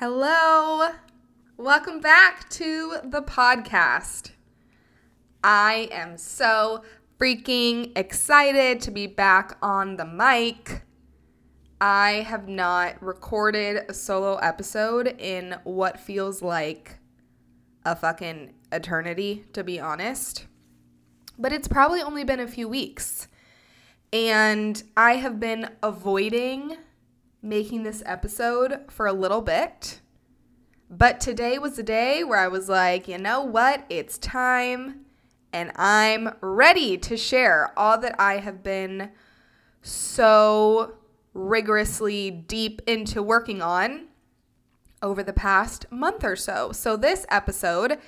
Hello. Welcome back to the podcast. I am so freaking excited to be back on the mic. I have not recorded a solo episode in what feels like a fucking eternity, to be honest. But it's probably only been a few weeks. And I have been avoiding making this episode for a little bit. But today was the day where I was like, you know what? It's time. And I'm ready to share all that I have been so rigorously deep into working on over the past month or so. So, this episode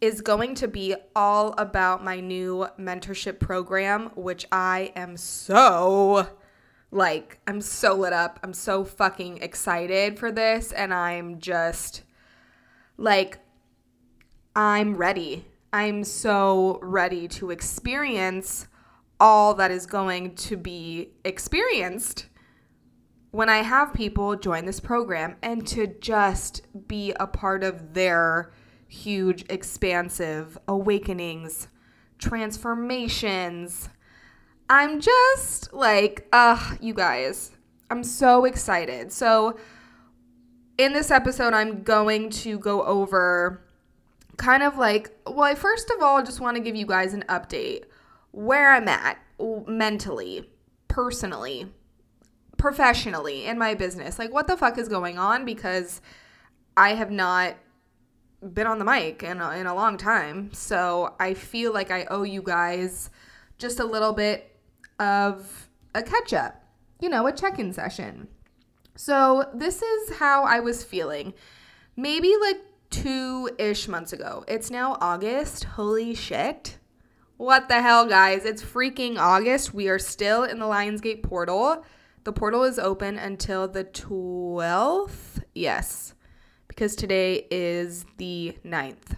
is going to be all about my new mentorship program, which I am so like, I'm so lit up. I'm so fucking excited for this. And I'm just like, I'm ready. I'm so ready to experience all that is going to be experienced when I have people join this program and to just be a part of their huge, expansive awakenings, transformations, I'm just like, uh, you guys, I'm so excited. So, in this episode, I'm going to go over kind of like, well, I first of all just want to give you guys an update where I'm at mentally, personally, professionally in my business. Like, what the fuck is going on? Because I have not been on the mic in a, in a long time. So, I feel like I owe you guys just a little bit of a catch up, you know, a check in session. So, this is how I was feeling maybe like two ish months ago. It's now August. Holy shit. What the hell, guys? It's freaking August. We are still in the Lionsgate portal. The portal is open until the 12th. Yes, because today is the 9th.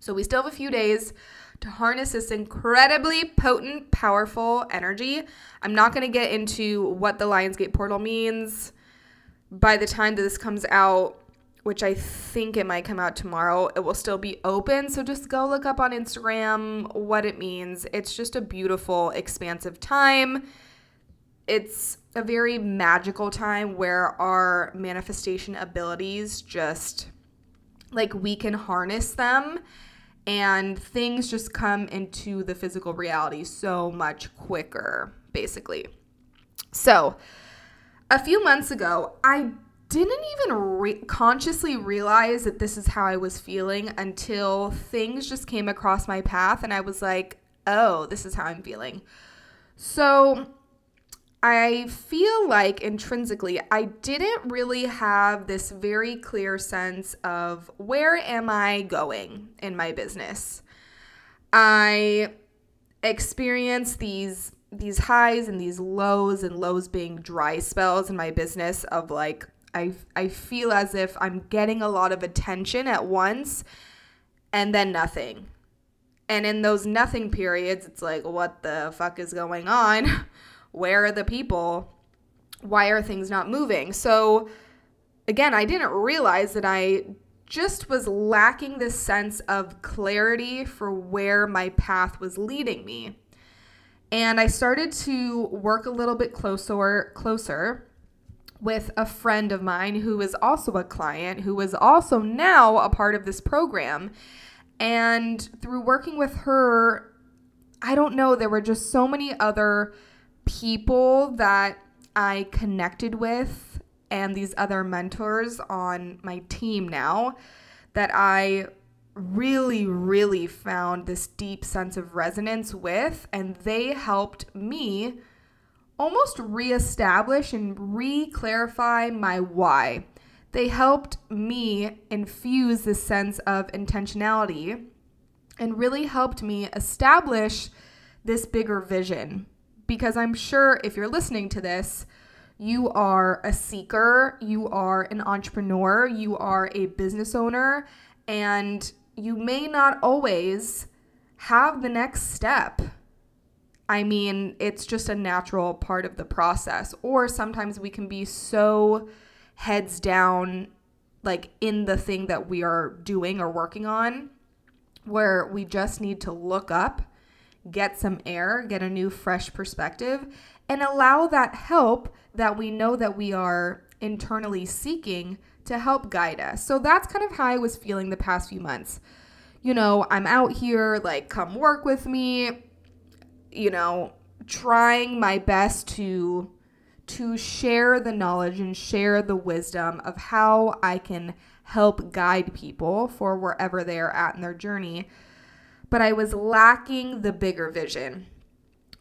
So we still have a few days to harness this incredibly potent, powerful energy. I'm not going to get into what the Lionsgate portal means by the time that this comes out, which I think it might come out tomorrow. It will still be open. So just go look up on Instagram what it means. It's just a beautiful, expansive time. It's a very magical time where our manifestation abilities just like we can harness them and things just come into the physical reality so much quicker, basically. So, a few months ago, I didn't even re- consciously realize that this is how I was feeling until things just came across my path and I was like, oh, this is how I'm feeling. So, I feel like intrinsically I didn't really have this very clear sense of where am I going in my business. I experienced these these highs and these lows and lows being dry spells in my business of like I I feel as if I'm getting a lot of attention at once and then nothing. And in those nothing periods it's like what the fuck is going on? Where are the people? Why are things not moving? So, again, I didn't realize that I just was lacking this sense of clarity for where my path was leading me. And I started to work a little bit closer closer with a friend of mine who is also a client who is also now a part of this program. And through working with her, I don't know, there were just so many other people that I connected with and these other mentors on my team now that I really, really found this deep sense of resonance with, and they helped me almost reestablish and re clarify my why. They helped me infuse this sense of intentionality and really helped me establish this bigger vision because I'm sure if you're listening to this, you are a seeker, you are an entrepreneur, you are a business owner, and you may not always have the next step. I mean, it's just a natural part of the process. Or sometimes we can be so heads down like in the thing that we are doing or working on where we just need to look up, get some air, get a new fresh perspective and allow that help that we know that we are internally seeking to help guide us. So that's kind of how I was feeling the past few months. You know, I'm out here like come work with me, you know, trying my best to to share the knowledge and share the wisdom of how I can help guide people for wherever they are at in their journey. But I was lacking the bigger vision.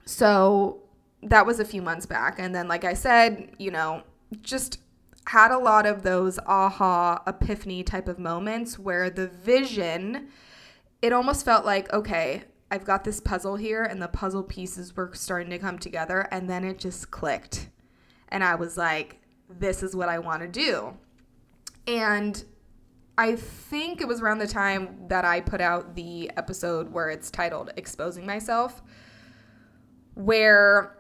So that was a few months back. And then, like I said, you know, just had a lot of those aha epiphany type of moments where the vision, it almost felt like, okay, I've got this puzzle here, and the puzzle pieces were starting to come together. And then it just clicked and I was like, this is what I want to do. And I think it was around the time that I put out the episode where it's titled Exposing Myself, where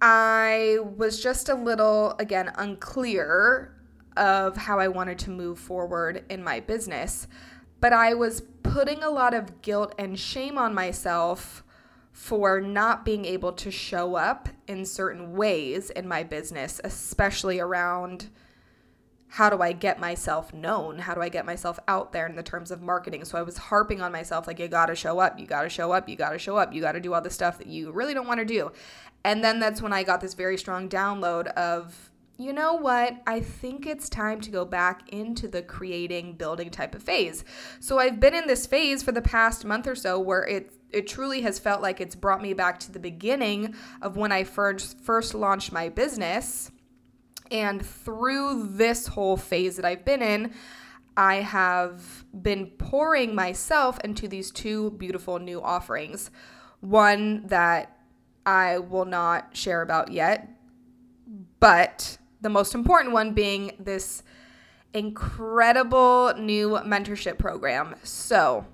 I was just a little, again, unclear of how I wanted to move forward in my business. But I was putting a lot of guilt and shame on myself for not being able to show up in certain ways in my business, especially around how do I get myself known? How do I get myself out there in the terms of marketing? So I was harping on myself like, you gotta show up, you gotta show up, you gotta show up, you gotta do all the stuff that you really don't wanna do. And then that's when I got this very strong download of, you know what? I think it's time to go back into the creating, building type of phase. So I've been in this phase for the past month or so where it it truly has felt like it's brought me back to the beginning of when I first first launched my business. And through this whole phase that I've been in, I have been pouring myself into these two beautiful new offerings. One that I will not share about yet, but the most important one being this incredible new mentorship program. So,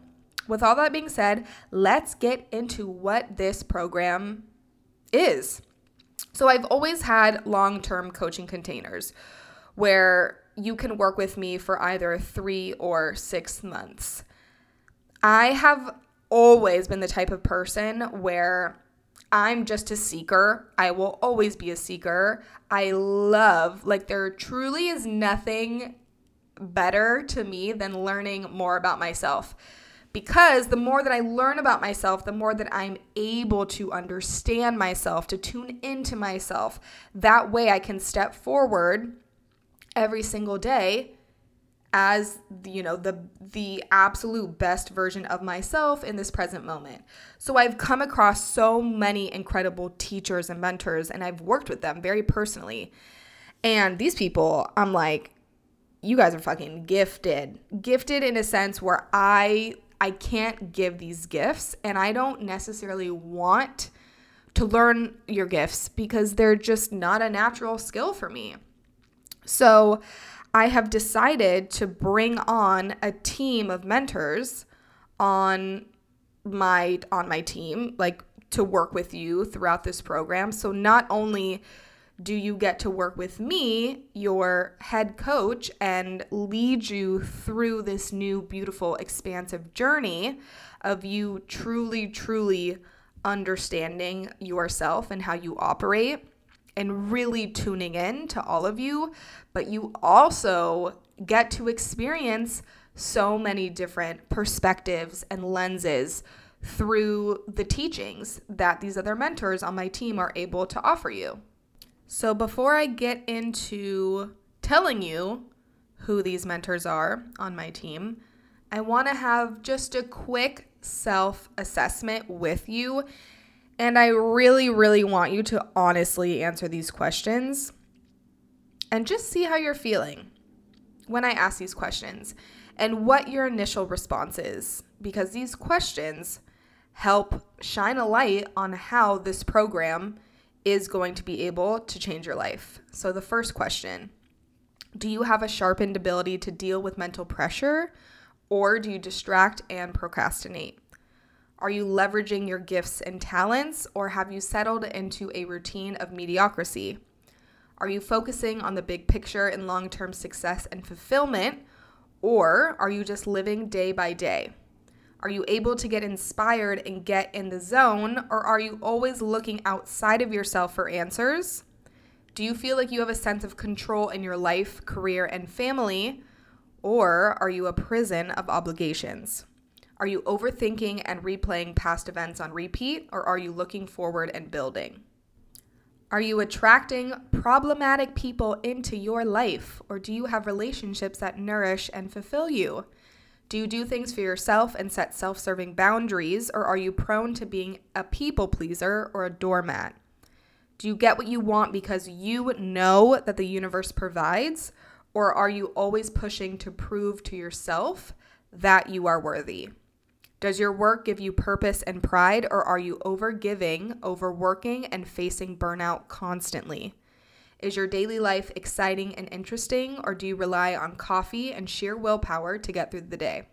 with all that being said, let's get into what this program is. So, I've always had long term coaching containers where you can work with me for either three or six months. I have always been the type of person where I'm just a seeker. I will always be a seeker. I love, like, there truly is nothing better to me than learning more about myself because the more that I learn about myself, the more that I'm able to understand myself, to tune into myself. That way I can step forward every single day as you know the the absolute best version of myself in this present moment. So I've come across so many incredible teachers and mentors and I've worked with them very personally. And these people, I'm like you guys are fucking gifted. Gifted in a sense where I I can't give these gifts and I don't necessarily want to learn your gifts because they're just not a natural skill for me. So, I have decided to bring on a team of mentors on my on my team like to work with you throughout this program. So not only do you get to work with me, your head coach, and lead you through this new, beautiful, expansive journey of you truly, truly understanding yourself and how you operate and really tuning in to all of you, but you also get to experience so many different perspectives and lenses through the teachings that these other mentors on my team are able to offer you. So, before I get into telling you who these mentors are on my team, I want to have just a quick self assessment with you. And I really, really want you to honestly answer these questions and just see how you're feeling when I ask these questions and what your initial response is, because these questions help shine a light on how this program is going to be able to change your life. So, the first question Do you have a sharpened ability to deal with mental pressure, or do you distract and procrastinate? Are you leveraging your gifts and talents, or have you settled into a routine of mediocrity? Are you focusing on the big picture and long term success and fulfillment, Or are you just living day by day? Are you able to get inspired and get in the zone, or are you always looking outside of yourself for answers? Do you feel like you have a sense of control in your life, career, and family, or are you a prison of obligations? Are you overthinking and replaying past events on repeat, or are you looking forward and building? Are you attracting problematic people into your life, or do you have relationships that nourish and fulfill you? Do you do things for yourself and set self serving boundaries, or are you prone to being a people pleaser or a doormat? Do you get what you want because you know that the universe provides, or are you always pushing to prove to yourself that you are worthy? Does your work give you purpose and pride, or are you overgiving, overworking, and facing burnout constantly? Is your daily life exciting and interesting, or do you rely on coffee and sheer willpower to get through the day?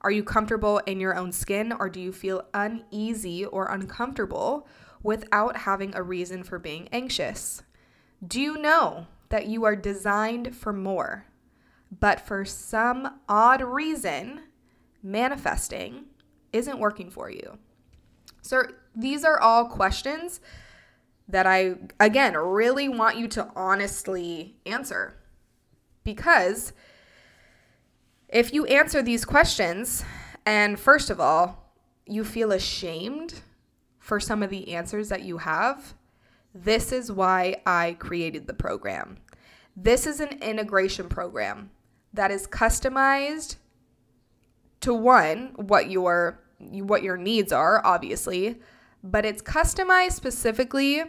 Are you comfortable in your own skin, or do you feel uneasy or uncomfortable without having a reason for being anxious? Do you know that you are designed for more, but for some odd reason, manifesting isn't working for you? So, these are all questions that I, again, really want you to honestly answer. Because if you answer these questions, and first of all, you feel ashamed for some of the answers that you have, this is why I created the program. This is an integration program that is customized to one what your what your needs are obviously but it's customized specifically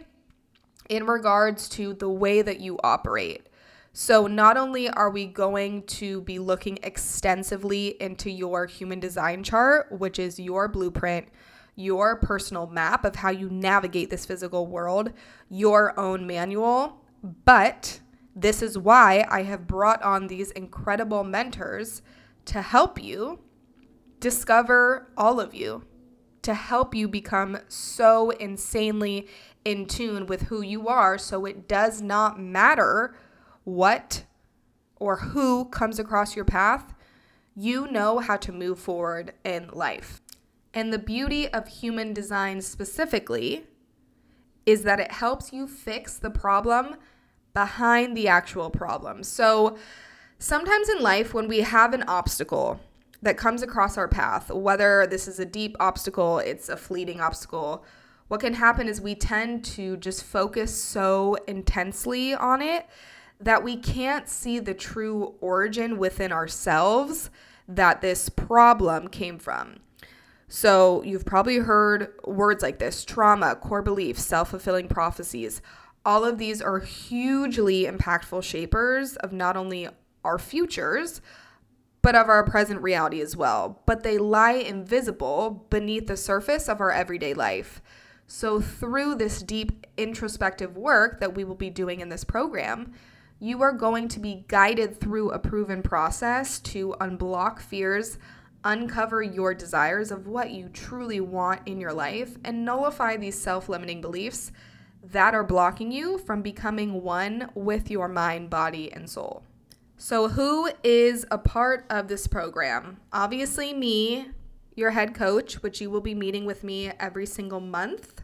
in regards to the way that you operate. So, not only are we going to be looking extensively into your human design chart, which is your blueprint, your personal map of how you navigate this physical world, your own manual, but this is why I have brought on these incredible mentors to help you discover all of you, to help you become so insanely in tune with who you are so it does not matter what or who comes across your path, you know how to move forward in life. And the beauty of human design specifically is that it helps you fix the problem behind the actual problem. So sometimes in life, when we have an obstacle that comes across our path, whether this is a deep obstacle, it's a fleeting obstacle, what can happen is we tend to just focus so intensely on it that we can't see the true origin within ourselves that this problem came from. So, you've probably heard words like this trauma, core beliefs, self fulfilling prophecies. All of these are hugely impactful shapers of not only our futures, but of our present reality as well. But they lie invisible beneath the surface of our everyday life. So, through this deep introspective work that we will be doing in this program, you are going to be guided through a proven process to unblock fears, uncover your desires of what you truly want in your life, and nullify these self limiting beliefs that are blocking you from becoming one with your mind, body, and soul. So, who is a part of this program? Obviously, me, your head coach, which you will be meeting with me every single month.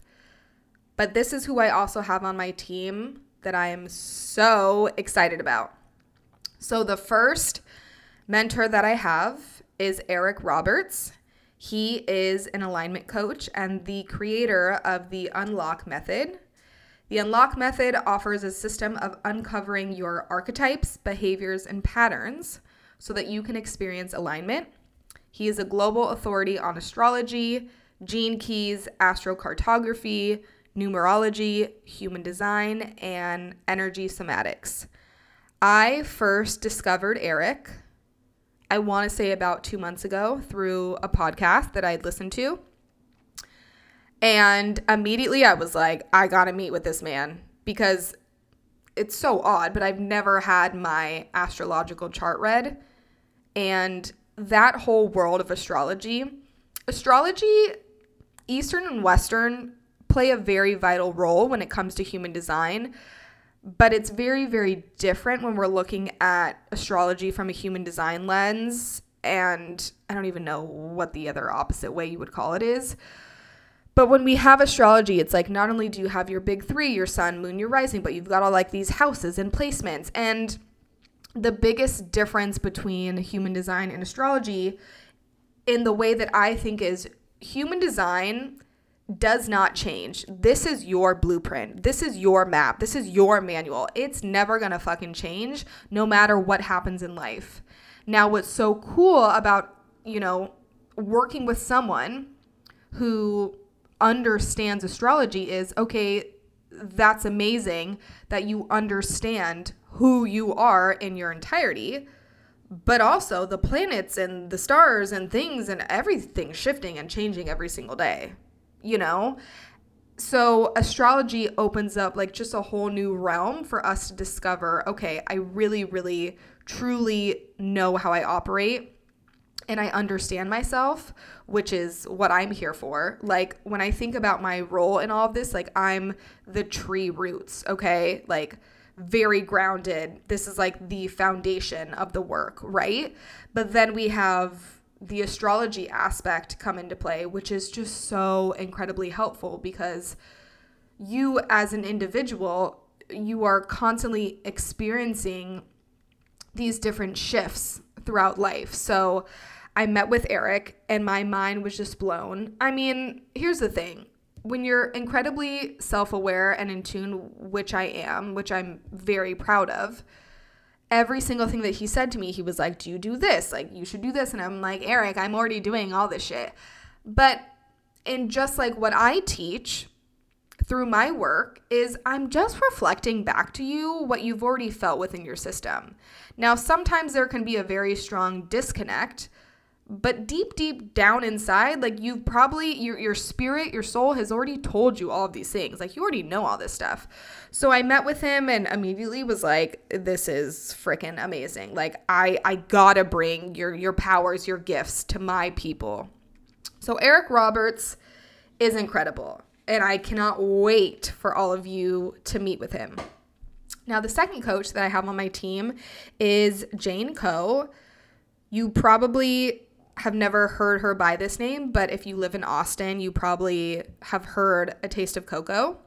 But this is who I also have on my team that I am so excited about. So, the first mentor that I have is Eric Roberts. He is an alignment coach and the creator of the Unlock Method. The Unlock Method offers a system of uncovering your archetypes, behaviors, and patterns so that you can experience alignment. He is a global authority on astrology, gene keys, astrocartography, numerology, human design, and energy somatics. I first discovered Eric, I want to say about two months ago, through a podcast that I'd listened to. And immediately I was like, I gotta meet with this man because it's so odd, but I've never had my astrological chart read. And that whole world of astrology, astrology, Eastern and Western play a very vital role when it comes to human design. but it's very, very different when we're looking at astrology from a human design lens. And I don't even know what the other opposite way you would call it is. But when we have astrology, it's like not only do you have your big three, your sun, moon, your rising, but you've got all like these houses and placements. And the biggest difference between human design and astrology, in the way that I think is human design does not change. This is your blueprint. This is your map. This is your manual. It's never going to fucking change no matter what happens in life. Now, what's so cool about, you know, working with someone who understands astrology is okay, that's amazing that you understand who you are in your entirety but also the planets and the stars and things and everything shifting and changing every single day you know? So astrology opens up like just a whole new realm for us to discover, okay, I really really truly know how I operate and I understand myself, which is what I'm here for. Like when I think about my role in all of this, like I'm the tree roots, okay? Like very grounded. This is like the foundation of the work, right? But then we have the astrology aspect come into play, which is just so incredibly helpful because you, as an individual, you are constantly experiencing these different shifts throughout life. So I met with Eric and my mind was just blown. I mean, here's the thing when you're incredibly self aware and in tune, which I am, which I'm very proud of every single thing that he said to me, he was like, Do you do this? Like, you should do this. And I'm like, Eric, I'm already doing all this shit. But in just like what I teach through my work, is I'm just reflecting back to you what you've already felt within your system. Now, sometimes there can be a very strong disconnect but deep deep down inside like you've probably your your spirit your soul has already told you all of these things. Like you already know all this stuff. So i met with him and immediately was like this is freaking amazing. Like i i gotta bring your your powers your gifts to my people. So eric roberts is incredible and i cannot wait for all of you to meet with him. Now the second coach that i have on my team is jane ko. You probably have never heard her by this name, but if you live in Austin, you probably have heard A Taste of Koko.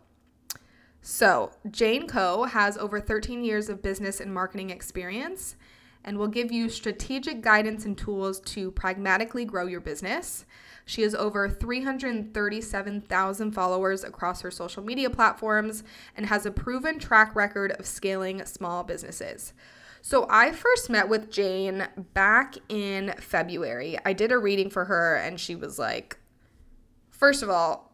So, Jane Ko has over 13 years of business and marketing experience and will give you strategic guidance and tools to pragmatically grow your business. She has over 337,000 followers across her social media platforms and has a proven track record of scaling small businesses. So I first met with Jane back in February. I did a reading for her, and she was like, first of all,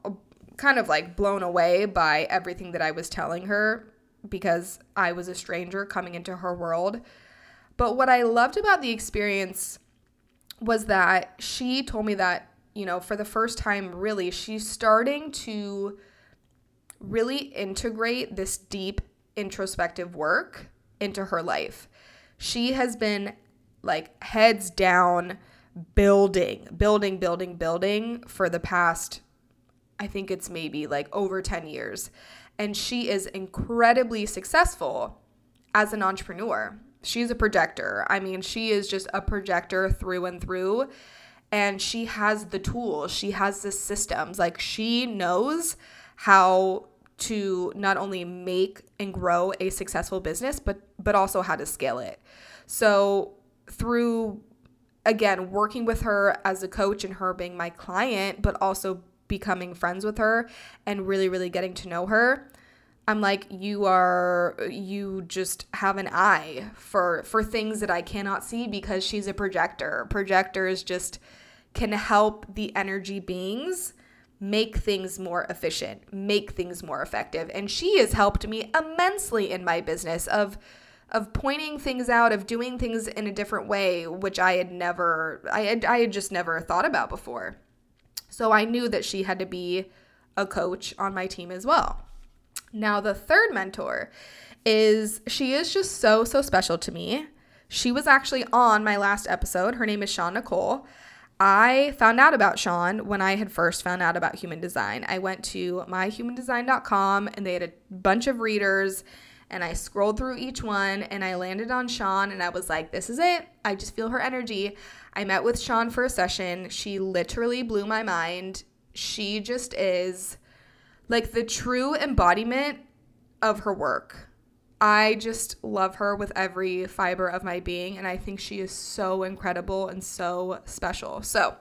kind of like blown away by everything that I was telling her because I was a stranger coming into her world. But what I loved about the experience was that she told me that, you know, for the first time, really, she's starting to really integrate this deep introspective work into her life she has been like heads down building, building, building, building for the past, I think it's maybe like over 10 years. And she is incredibly successful as an entrepreneur. She's a projector. I mean, she is just a projector through and through. And she has the tools, she has the systems. Like, she knows how to not only make and grow a successful business but but also how to scale it. So through again working with her as a coach and her being my client but also becoming friends with her and really really getting to know her I'm like you are you just have an eye for for things that I cannot see because she's a projector. Projectors just can help the energy beings make things more efficient, make things more effective. And she has helped me immensely in my business of of pointing things out, of doing things in a different way, which I had never I had I had just never thought about before. So I knew that she had to be a coach on my team as well. Now the third mentor is she is just so so special to me. She was actually on my last episode. Her name is Sean Nicole. I found out about Sean when I had first found out about human design. I went to myhumandesign.com and they had a bunch of readers and I scrolled through each one and I landed on Sean and I was like, this is it. I just feel her energy. I met with Sean for a session. She literally blew my mind. She just is like the true embodiment of her work. I just love her with every fiber of my being, and I think she is so incredible and so special. So,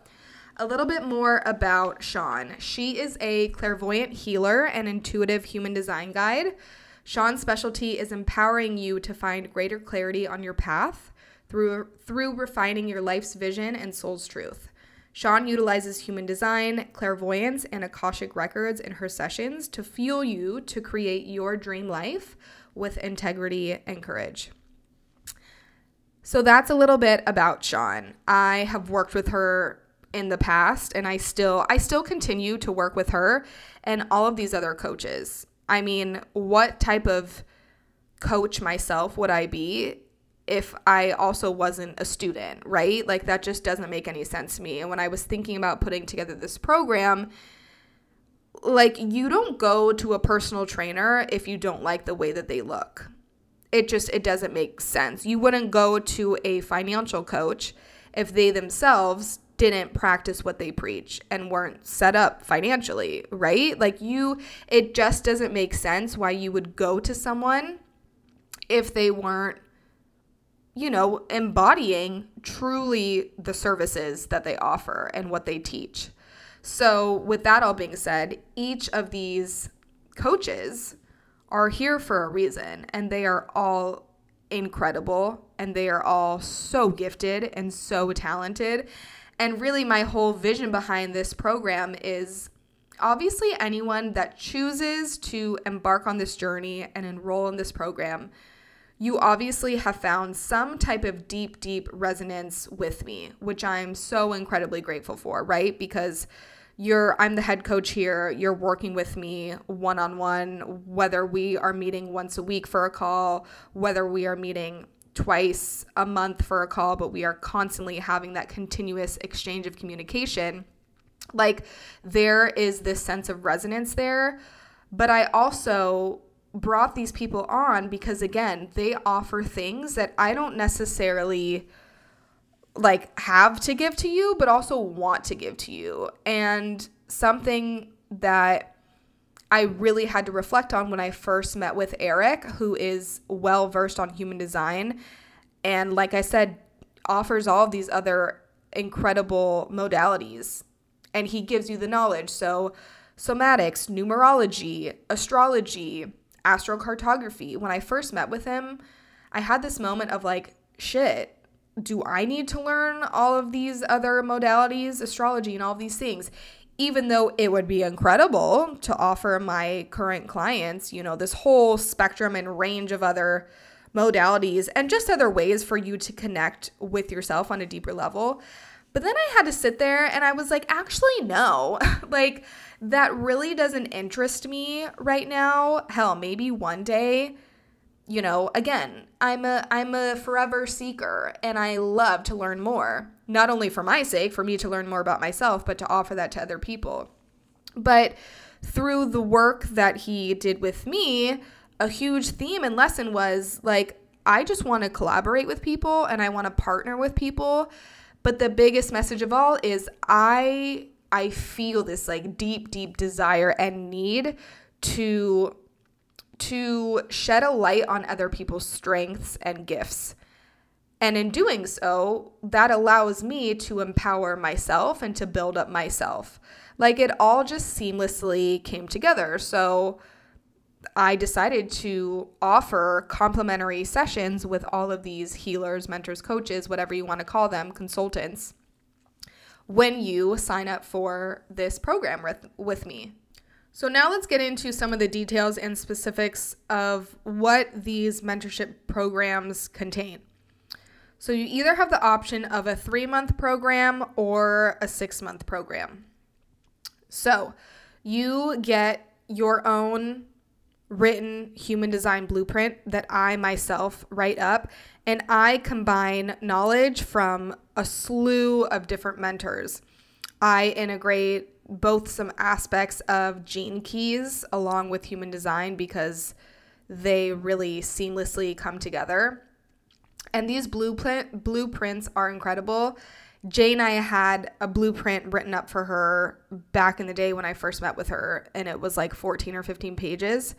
a little bit more about Sean. She is a clairvoyant healer and intuitive human design guide. Sean's specialty is empowering you to find greater clarity on your path through, through refining your life's vision and soul's truth. Sean utilizes human design, clairvoyance, and Akashic records in her sessions to fuel you to create your dream life with integrity and courage. So that's a little bit about Sean. I have worked with her in the past and I still I still continue to work with her and all of these other coaches. I mean, what type of coach myself would I be if I also wasn't a student, right? Like that just doesn't make any sense to me. And when I was thinking about putting together this program, like you don't go to a personal trainer if you don't like the way that they look. It just it doesn't make sense. You wouldn't go to a financial coach if they themselves didn't practice what they preach and weren't set up financially, right? Like you it just doesn't make sense why you would go to someone if they weren't you know, embodying truly the services that they offer and what they teach. So, with that all being said, each of these coaches are here for a reason and they are all incredible and they are all so gifted and so talented. And really, my whole vision behind this program is obviously anyone that chooses to embark on this journey and enroll in this program you obviously have found some type of deep, deep resonance with me, which I'm so incredibly grateful for, right? Because you're I'm the head coach here, you're working with me one on one, whether we are meeting once a week for a call, whether we are meeting twice a month for a call, but we are constantly having that continuous exchange of communication. Like there is this sense of resonance there. But I also brought these people on because again, they offer things that I don't necessarily like have to give to you, but also want to give to you. And something that I really had to reflect on when I first met with Eric, who is well versed on human design. And like I said, offers all of these other incredible modalities. And he gives you the knowledge. So, somatics, numerology, astrology, astrocartography. When I first met with him, I had this moment of like, shit, do I need to learn all of these other modalities, astrology, and all of these things? Even though it would be incredible to offer my current clients, you know, this whole spectrum and range of other modalities and just other ways for you to connect with yourself on a deeper level. But then I had to sit there and I was like, actually, no. like, that really doesn't interest me right now. Hell, maybe one day, you know, again, I'm a I'm a forever seeker and I love to learn more. Not only for my sake, for me to learn more about myself, but to offer that to other people. But through the work that he did with me, a huge theme and lesson was like I just want to collaborate with people and I want to partner with people. But the biggest message of all is I I feel this like deep, deep desire and need to to shed a light on other people's strengths and gifts. And in doing so, that allows me to empower myself and to build up myself. Like it all just seamlessly came together. So I decided to offer complimentary sessions with all of these healers, mentors, coaches, whatever you want to call them, consultants when you sign up for this program with, with me. So, now let's get into some of the details and specifics of what these mentorship programs contain. So, you either have the option of a three month program or a six month program. So, you get your own written human design blueprint that I myself write up. And I combine knowledge from a slew of different mentors. I integrate both some aspects of gene keys along with human design because they really seamlessly come together. And these blueprint blueprints are incredible. Jane I had a blueprint written up for her back in the day when I first met with her, and it was like 14 or 15 pages.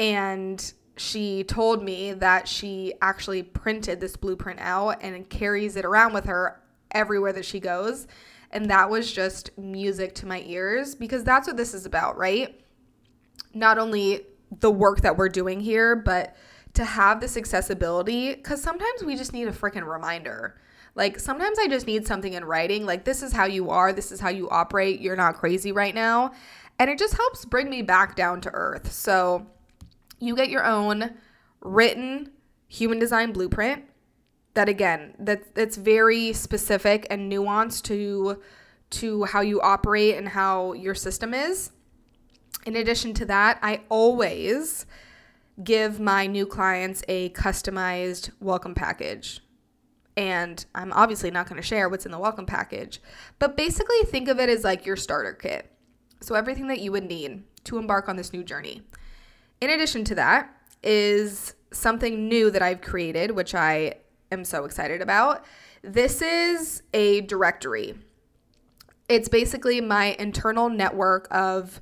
And she told me that she actually printed this blueprint out and carries it around with her everywhere that she goes. And that was just music to my ears because that's what this is about, right? Not only the work that we're doing here, but to have this accessibility because sometimes we just need a freaking reminder. Like sometimes I just need something in writing, like this is how you are, this is how you operate, you're not crazy right now. And it just helps bring me back down to earth. So you get your own written human design blueprint that again that that's very specific and nuanced to to how you operate and how your system is in addition to that i always give my new clients a customized welcome package and i'm obviously not going to share what's in the welcome package but basically think of it as like your starter kit so everything that you would need to embark on this new journey in addition to that is something new that I've created, which I am so excited about. This is a directory. It's basically my internal network of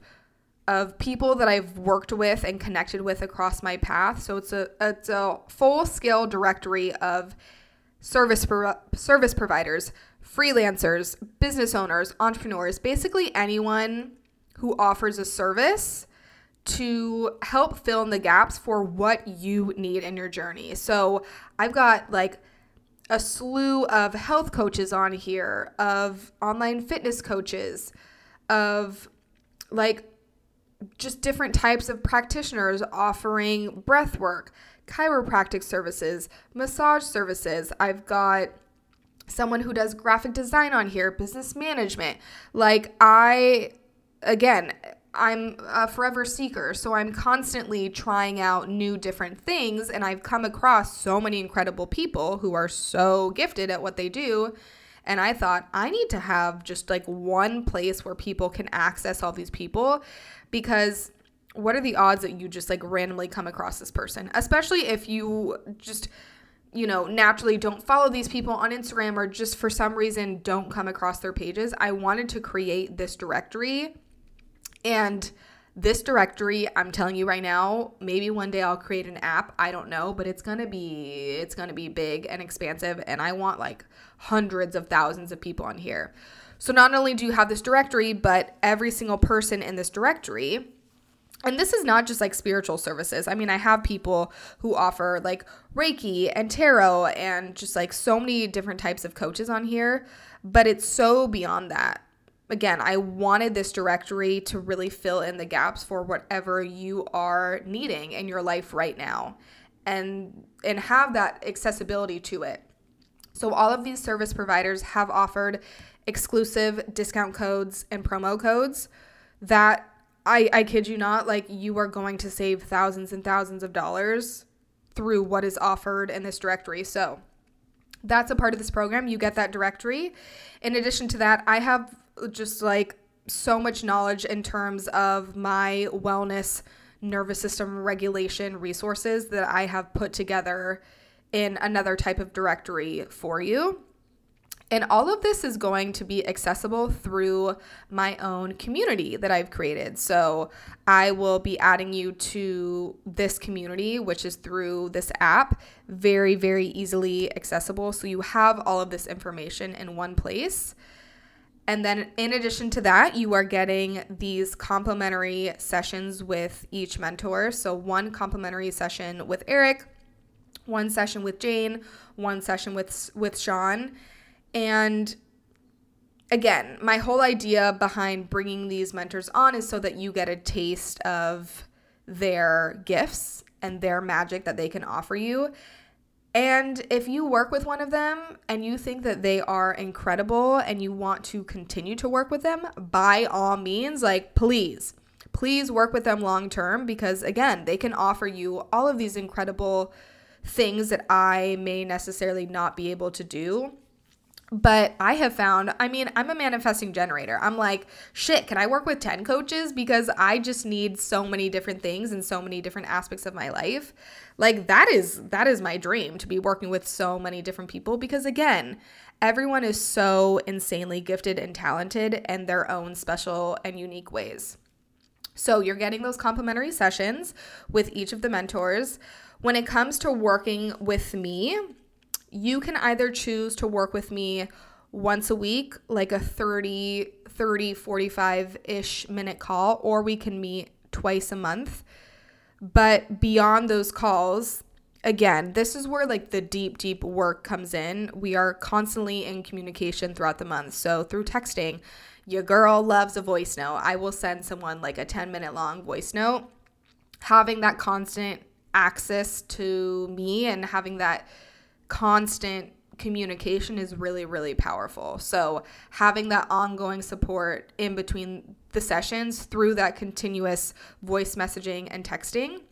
of people that I've worked with and connected with across my path. So it's a it's a full scale directory of service pro- service providers, freelancers, business owners, entrepreneurs, basically anyone who offers a service to help fill in the gaps for what you need in your journey. So I've got like a slew of health coaches on here, of online fitness coaches, of like just different types of practitioners offering breath work, chiropractic services, massage services. I've got someone who does graphic design on here, business management. Like I again, I'm a forever seeker, so I'm constantly trying out new different things. And I've come across so many incredible people who are so gifted at what they do. And I thought, I need to have just like one place where people can access all these people because what are the odds that you just like randomly come across this person? Especially if you just, you know, naturally don't follow these people on Instagram or just for some reason don't come across their pages. I wanted to create this directory and this directory, I'm telling you right now, maybe one day I'll create an app. I don't know, but it's going to be it's going to be big and expansive and I want like hundreds of thousands of people on here. So not only do you have this directory, but every single person in this directory and this is not just like spiritual services. I mean, I have people who offer like Reiki and tarot and just like so many different types of coaches on here, but it's so beyond that again, I wanted this directory to really fill in the gaps for whatever you are needing in your life right now and and have that accessibility to it. So all of these service providers have offered exclusive discount codes and promo codes that I I kid you not, like you are going to save thousands and thousands of dollars through what is offered in this directory. So that's a part of this program. You get that directory. In addition to that, I have just like so much knowledge in terms of my wellness nervous system regulation resources that I have put together in another type of directory for you. And all of this is going to be accessible through my own community that I've created. So I will be adding you to this community, which is through this app, very, very easily accessible. So you have all of this information in one place. And then, in addition to that, you are getting these complimentary sessions with each mentor. So, one complimentary session with Eric, one session with Jane, one session with with Sean, and again, my whole idea behind bringing these mentors on is so that you get a taste of their gifts and their magic that they can offer you and if you work with one of them and you think that they are incredible and you want to continue to work with them, by all means, like, please, please work with them long term because, again, they can offer you all of these incredible things that I may necessarily not be able to do. But I have found, I mean, I'm a manifesting generator. I'm like, shit, can I work with 10 coaches? Because I just need so many different things and so many different aspects of my life. Like that is that is my dream to be working with so many different people because again, everyone is so insanely gifted and talented in their own special and unique ways. So you're getting those complimentary sessions with each of the mentors. When it comes to working with me, you can either choose to work with me once a week, like a 30, 30, 45 ish minute call, or we can meet twice a month. But beyond those calls, again, this is where like the deep, deep work comes in. We are constantly in communication throughout the month. So through texting, your girl loves a voice note. I will send someone like a 10 minute long voice note. Having that constant access to me and having that constant communication is really, really powerful. So, having that ongoing support in between the sessions through that continuous voice messaging and texting.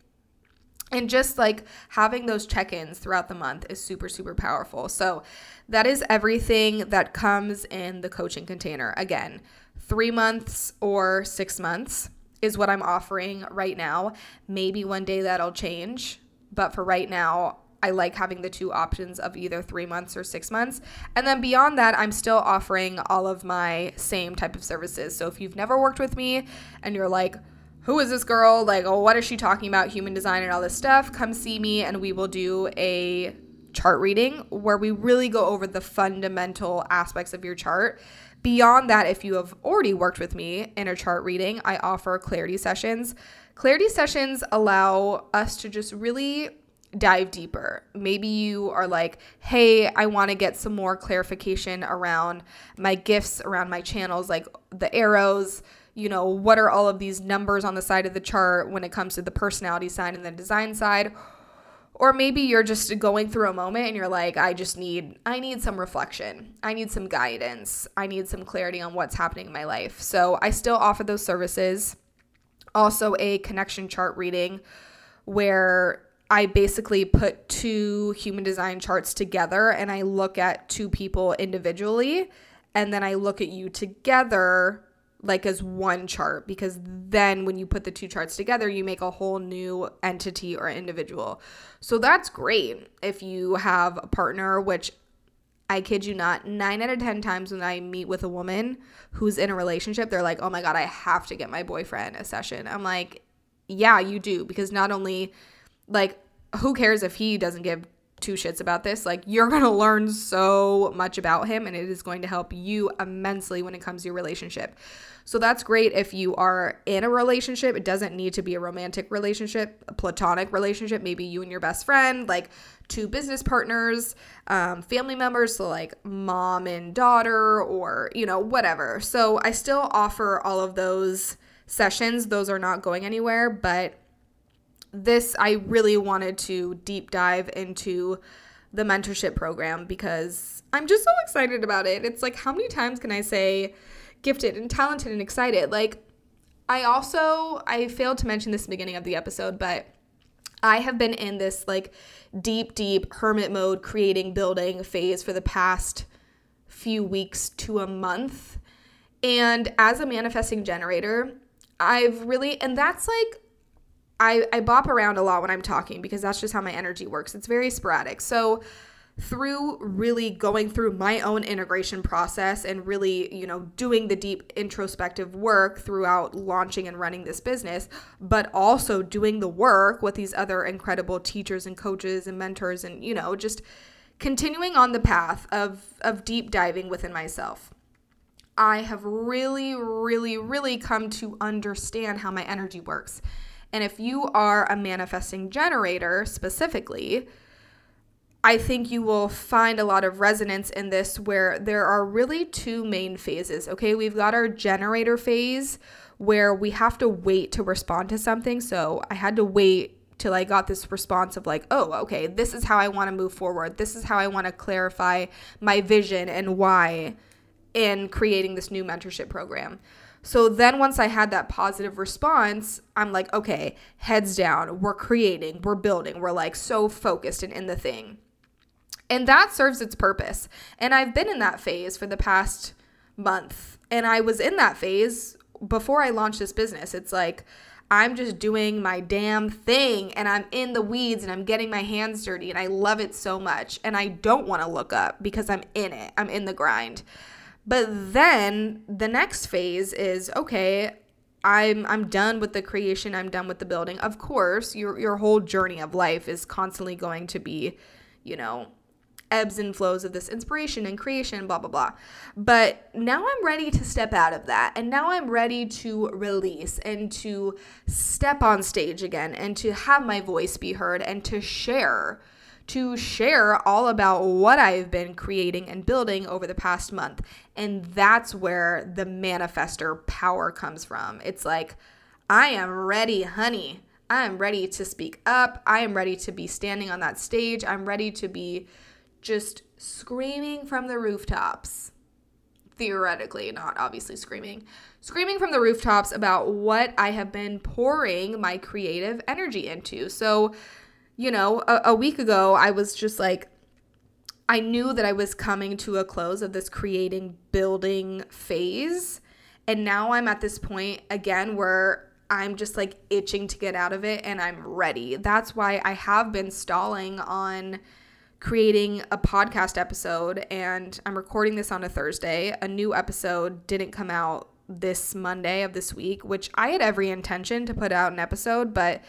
And just like having those check ins throughout the month is super, super powerful. So, that is everything that comes in the coaching container. Again, three months or six months is what I'm offering right now. Maybe one day that'll change. But for right now, I like having the two options of either three months or six months. And then beyond that, I'm still offering all of my same type of services. So if you've never worked with me and you're like, who is this girl? Like, oh, what is she talking about? Human design and all this stuff. Come see me and we will do a chart reading where we really go over the fundamental aspects of your chart. Beyond that, if you have already worked with me in a chart reading, I offer clarity sessions. Clarity sessions allow us to just really dive deeper. Maybe you are like, hey, I want to get some more clarification around my gifts, around my channels, like the arrows. You know, what are all of these numbers on the side of the chart when it comes to the personality side and the design side? Or maybe you're just going through a moment and you're like, I just need I need some reflection. I need some guidance. I need some clarity on what's happening in my life. So, I still offer those services. Also a connection chart reading where I basically put two human design charts together and I look at two people individually and then I look at you together like as one chart because then when you put the two charts together you make a whole new entity or individual. So that's great if you have a partner which I kid you not, 9 out of 10 times when I meet with a woman who's in a relationship, they're like, "Oh my god, I have to get my boyfriend a session." I'm like, "Yeah, you do because not only like who cares if he doesn't give two shits about this? Like you're going to learn so much about him and it is going to help you immensely when it comes to your relationship. So that's great if you are in a relationship. It doesn't need to be a romantic relationship a platonic relationship maybe you and your best friend like two business partners um, family members so like mom and daughter or you know whatever. So i still offer all of those sessions. Those are not going anywhere but this I really wanted to deep dive into the mentorship program because I'm just so excited about it. It's like how many times can I say gifted and talented and excited? Like I also I failed to mention this in the beginning of the episode, but I have been in this like deep deep hermit mode creating building phase for the past few weeks to a month. And as a manifesting generator, I've really and that's like I, I bop around a lot when I'm talking because that's just how my energy works. It's very sporadic. So, through really going through my own integration process and really, you know, doing the deep introspective work throughout launching and running this business, but also doing the work with these other incredible teachers and coaches and mentors and, you know, just continuing on the path of of deep diving within myself. I have really really really come to understand how my energy works and if you are a manifesting generator specifically, I think you will find a lot of resonance in this where there are really two main phases. Okay, we've got our generator phase where we have to wait to respond to something. So I had to wait till I got this response of like, oh, okay, this is how I want to move forward. This is how I want to clarify my vision and why in creating this new mentorship program. So then once I had that positive response, I'm like, okay, heads down, we're creating, we're building, we're like so focused and in the thing. And that serves its purpose. And I've been in that phase for the past month. And I was in that phase before I launched this business. It's like, I'm just doing my damn thing and I'm in the weeds and I'm getting my hands dirty and I love it so much. And I don't want to look up because I'm in it, I'm in the grind. But then the next phase is okay, I'm I'm done with the creation, I'm done with the building. Of course, your your whole journey of life is constantly going to be, you know, ebbs and flows of this inspiration and creation, blah, blah, blah. But now I'm ready to step out of that. And now I'm ready to release and to step on stage again and to have my voice be heard and to share. To share all about what I've been creating and building over the past month. And that's where the manifester power comes from. It's like, I am ready, honey. I am ready to speak up. I am ready to be standing on that stage. I'm ready to be just screaming from the rooftops, theoretically, not obviously screaming, screaming from the rooftops about what I have been pouring my creative energy into. So, you know, a, a week ago, I was just like, I knew that I was coming to a close of this creating, building phase. And now I'm at this point again where I'm just like itching to get out of it and I'm ready. That's why I have been stalling on creating a podcast episode and I'm recording this on a Thursday. A new episode didn't come out this Monday of this week, which I had every intention to put out an episode, but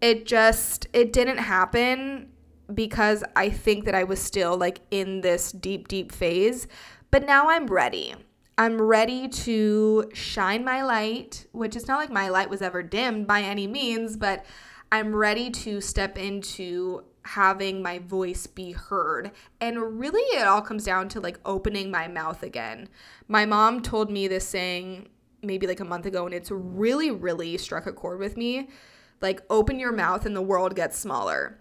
it just it didn't happen because I think that I was still like in this deep deep phase. But now I'm ready. I'm ready to shine my light, which is not like my light was ever dimmed by any means, but I'm ready to step into having my voice be heard. And really, it all comes down to like opening my mouth again. My mom told me this saying maybe like a month ago, and it's really, really struck a chord with me. Like, open your mouth and the world gets smaller.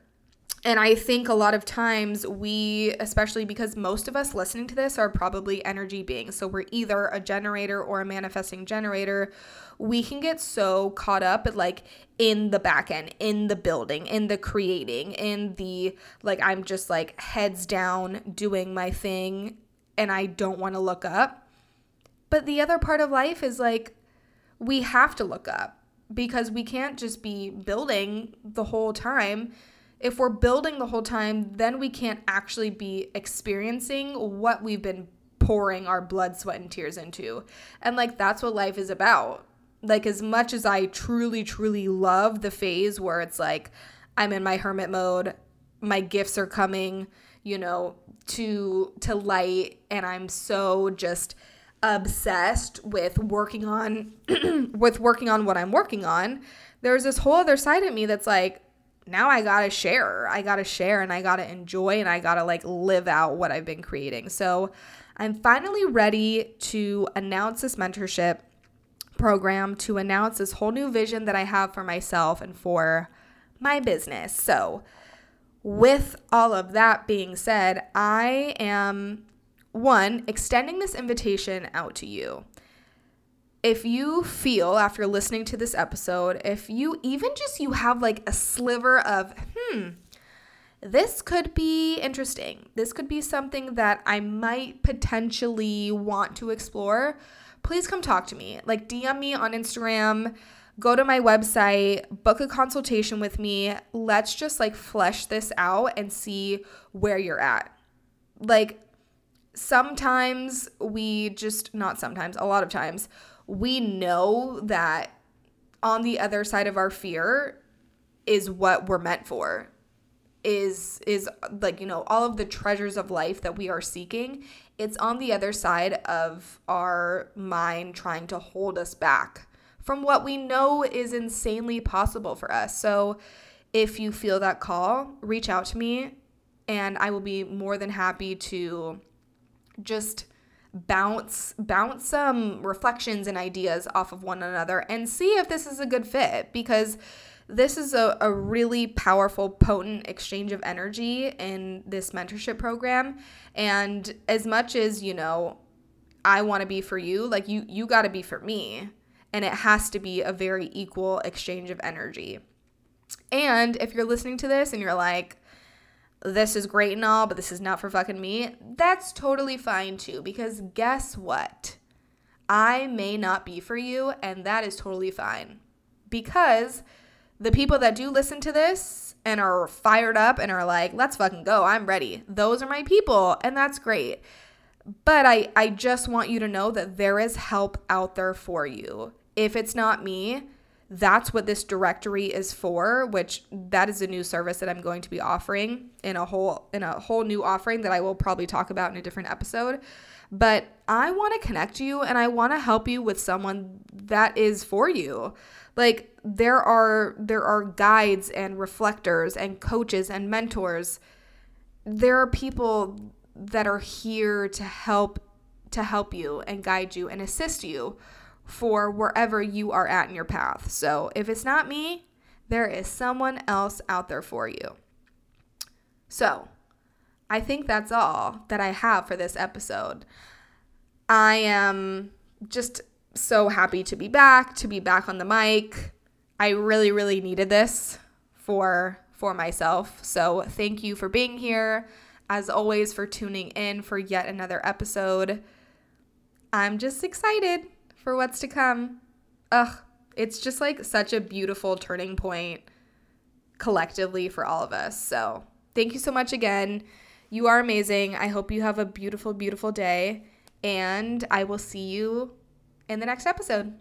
And I think a lot of times we, especially because most of us listening to this are probably energy beings. So we're either a generator or a manifesting generator. We can get so caught up at like in the back end, in the building, in the creating, in the like, I'm just like heads down doing my thing and I don't want to look up. But the other part of life is like, we have to look up because we can't just be building the whole time if we're building the whole time, then we can't actually be experiencing what we've been pouring our blood, sweat, and tears into. And like, that's what life is about. Like, as much as I truly, truly love the phase where it's like, I'm in my hermit mode, my gifts are coming, you know, to to light and I'm so just obsessed with working on with working on what I'm working on. There's this whole other side of me that's like now I gotta share. I gotta share and I gotta enjoy and I gotta like live out what I've been creating. So I'm finally ready to announce this mentorship program, to announce this whole new vision that I have for myself and for my business. So, with all of that being said, I am one, extending this invitation out to you if you feel after listening to this episode, if you even just you have like a sliver of, hmm, this could be interesting. This could be something that I might potentially want to explore. Please come talk to me. Like DM me on Instagram, go to my website, book a consultation with me. Let's just like flesh this out and see where you're at. Like sometimes we just not sometimes, a lot of times we know that on the other side of our fear is what we're meant for. Is is like you know all of the treasures of life that we are seeking it's on the other side of our mind trying to hold us back from what we know is insanely possible for us. So if you feel that call reach out to me and i will be more than happy to just bounce bounce some reflections and ideas off of one another and see if this is a good fit because this is a, a really powerful potent exchange of energy in this mentorship program. And as much as you know i want to be for you like you you got to be for me. And it has to be a very equal exchange of energy. And if you're listening to this and you're like this is great and all, but this is not for fucking me, that's totally fine too. Because guess what? I may not be for you, and that is totally fine. Because the people that do listen to this and are fired up and are like, let's fucking go, I'm ready, those are my people, and that's great. But I, I just want you to know that there is help out there for you. If it's not me, that's what this directory is for which that is a new service that i'm going to be offering in a whole in a whole new offering that i will probably talk about in a different episode. But i want to connect you and i want to help you with someone that is for you. Like there are there are guides and reflectors and coaches and mentors. There are people that are here to help to help you and guide you and assist you for wherever you are at in your path. So if it's not me, there is someone else out there for you. So I think that's all that I have for this episode. I am just so happy to be back, to be back on the mic. I really, really needed this for for myself. So thank you for being here. As always, for tuning in for yet another episode. I'm just excited for what's to come. Ugh, it's just like such a beautiful turning point collectively for all of us. So, thank you so much again. You are amazing. I hope you have a beautiful, beautiful day, and I will see you in the next episode.